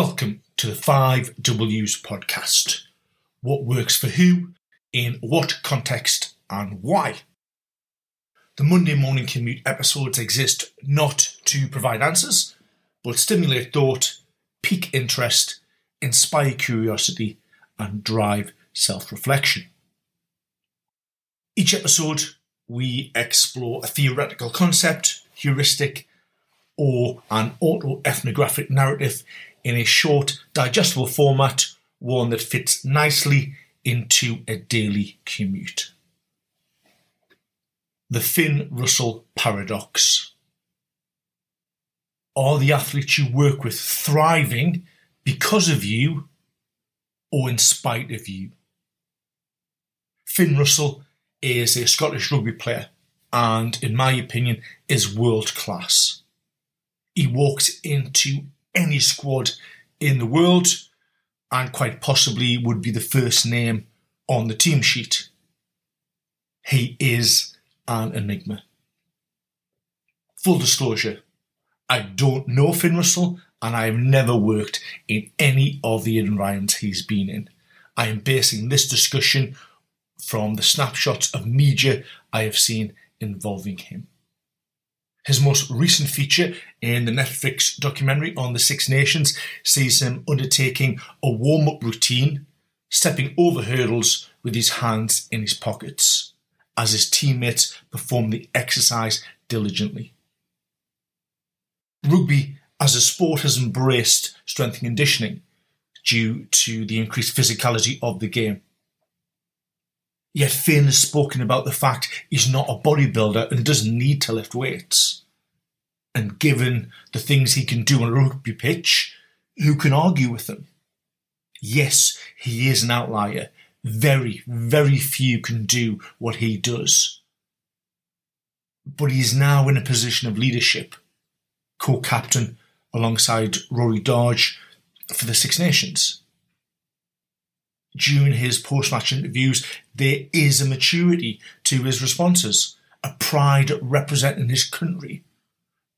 Welcome to the 5Ws podcast. What works for who, in what context, and why. The Monday morning commute episodes exist not to provide answers, but stimulate thought, pique interest, inspire curiosity, and drive self reflection. Each episode, we explore a theoretical concept, heuristic, or an autoethnographic narrative in a short, digestible format, one that fits nicely into a daily commute. The Finn Russell paradox. Are the athletes you work with thriving because of you or in spite of you? Finn Russell is a Scottish rugby player and, in my opinion, is world class. He walks into any squad in the world and quite possibly would be the first name on the team sheet. He is an enigma. Full disclosure, I don't know Finn Russell and I have never worked in any of the environments he's been in. I am basing this discussion from the snapshots of media I have seen involving him. His most recent feature in the Netflix documentary on the Six Nations sees him undertaking a warm up routine, stepping over hurdles with his hands in his pockets, as his teammates perform the exercise diligently. Rugby as a sport has embraced strength and conditioning due to the increased physicality of the game. Yet Finn has spoken about the fact he's not a bodybuilder and doesn't need to lift weights. And given the things he can do on a rugby pitch, who can argue with him? Yes, he is an outlier. Very, very few can do what he does. But he is now in a position of leadership, co captain alongside Rory Darge for the Six Nations during his post match interviews, there is a maturity to his responses, a pride representing his country.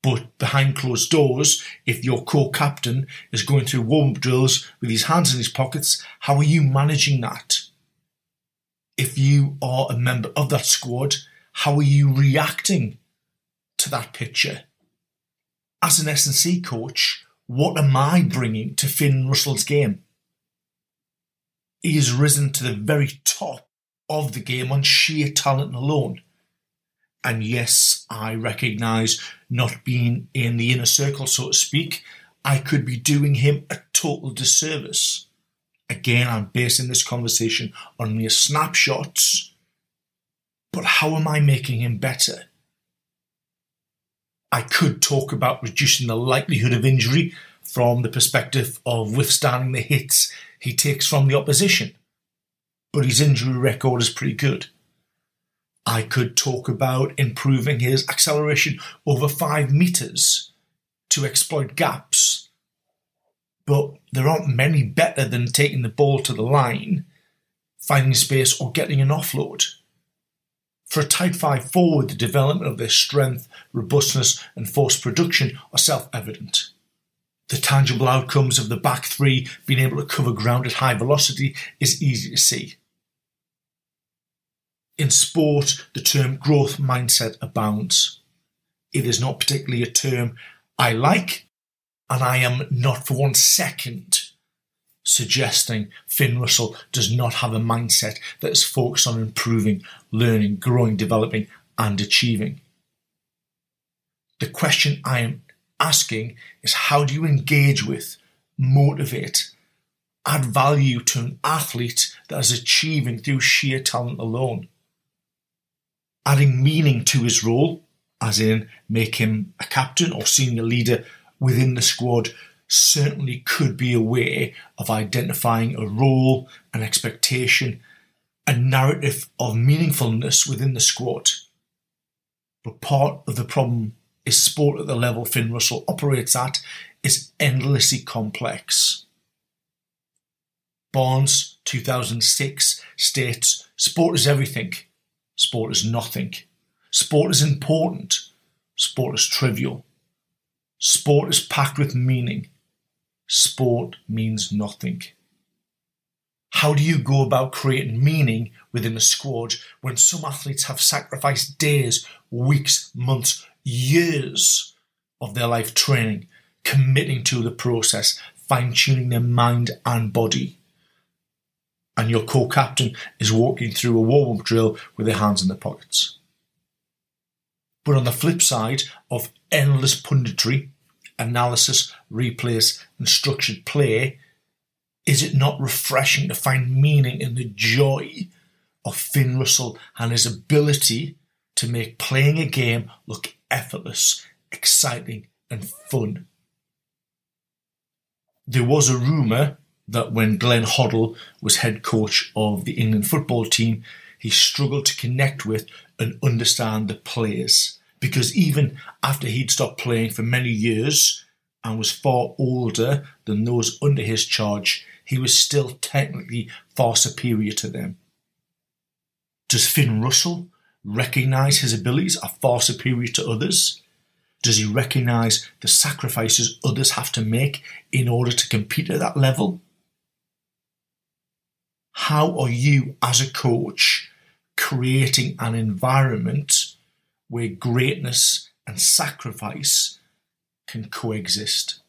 But behind closed doors, if your co captain is going through warm up drills with his hands in his pockets, how are you managing that? If you are a member of that squad, how are you reacting to that picture? As an S&C coach, what am I bringing to Finn Russell's game? He has risen to the very top of the game on sheer talent alone. And yes, I recognise not being in the inner circle, so to speak, I could be doing him a total disservice. Again, I'm basing this conversation on mere snapshots. But how am I making him better? I could talk about reducing the likelihood of injury from the perspective of withstanding the hits he takes from the opposition. But his injury record is pretty good. I could talk about improving his acceleration over five metres to exploit gaps. But there aren't many better than taking the ball to the line, finding space, or getting an offload. For a Tight 5 forward, the development of their strength, robustness, and force production are self evident the tangible outcomes of the back three being able to cover ground at high velocity is easy to see. In sport, the term growth mindset abounds. It is not particularly a term I like, and I am not for one second suggesting Finn Russell does not have a mindset that is focused on improving, learning, growing, developing, and achieving. The question I am asking is how do you engage with, motivate, add value to an athlete that is achieving through sheer talent alone? Adding meaning to his role, as in make him a captain or senior leader within the squad, certainly could be a way of identifying a role, an expectation, a narrative of meaningfulness within the squad. But part of the problem is sport at the level Finn Russell operates at is endlessly complex. Barnes 2006 states Sport is everything, sport is nothing. Sport is important, sport is trivial. Sport is packed with meaning. sport means nothing. How do you go about creating meaning within a squad when some athletes have sacrificed days, weeks, months, years of their life training, committing to the process, fine tuning their mind and body? And your co captain is walking through a warm up drill with their hands in their pockets. But on the flip side of endless punditry, analysis, replays, and structured play, is it not refreshing to find meaning in the joy of Finn Russell and his ability to make playing a game look effortless, exciting, and fun? There was a rumour that when Glenn Hoddle was head coach of the England football team, he struggled to connect with and understand the players. Because even after he'd stopped playing for many years and was far older than those under his charge, he was still technically far superior to them. Does Finn Russell recognise his abilities are far superior to others? Does he recognise the sacrifices others have to make in order to compete at that level? How are you, as a coach, creating an environment where greatness and sacrifice can coexist?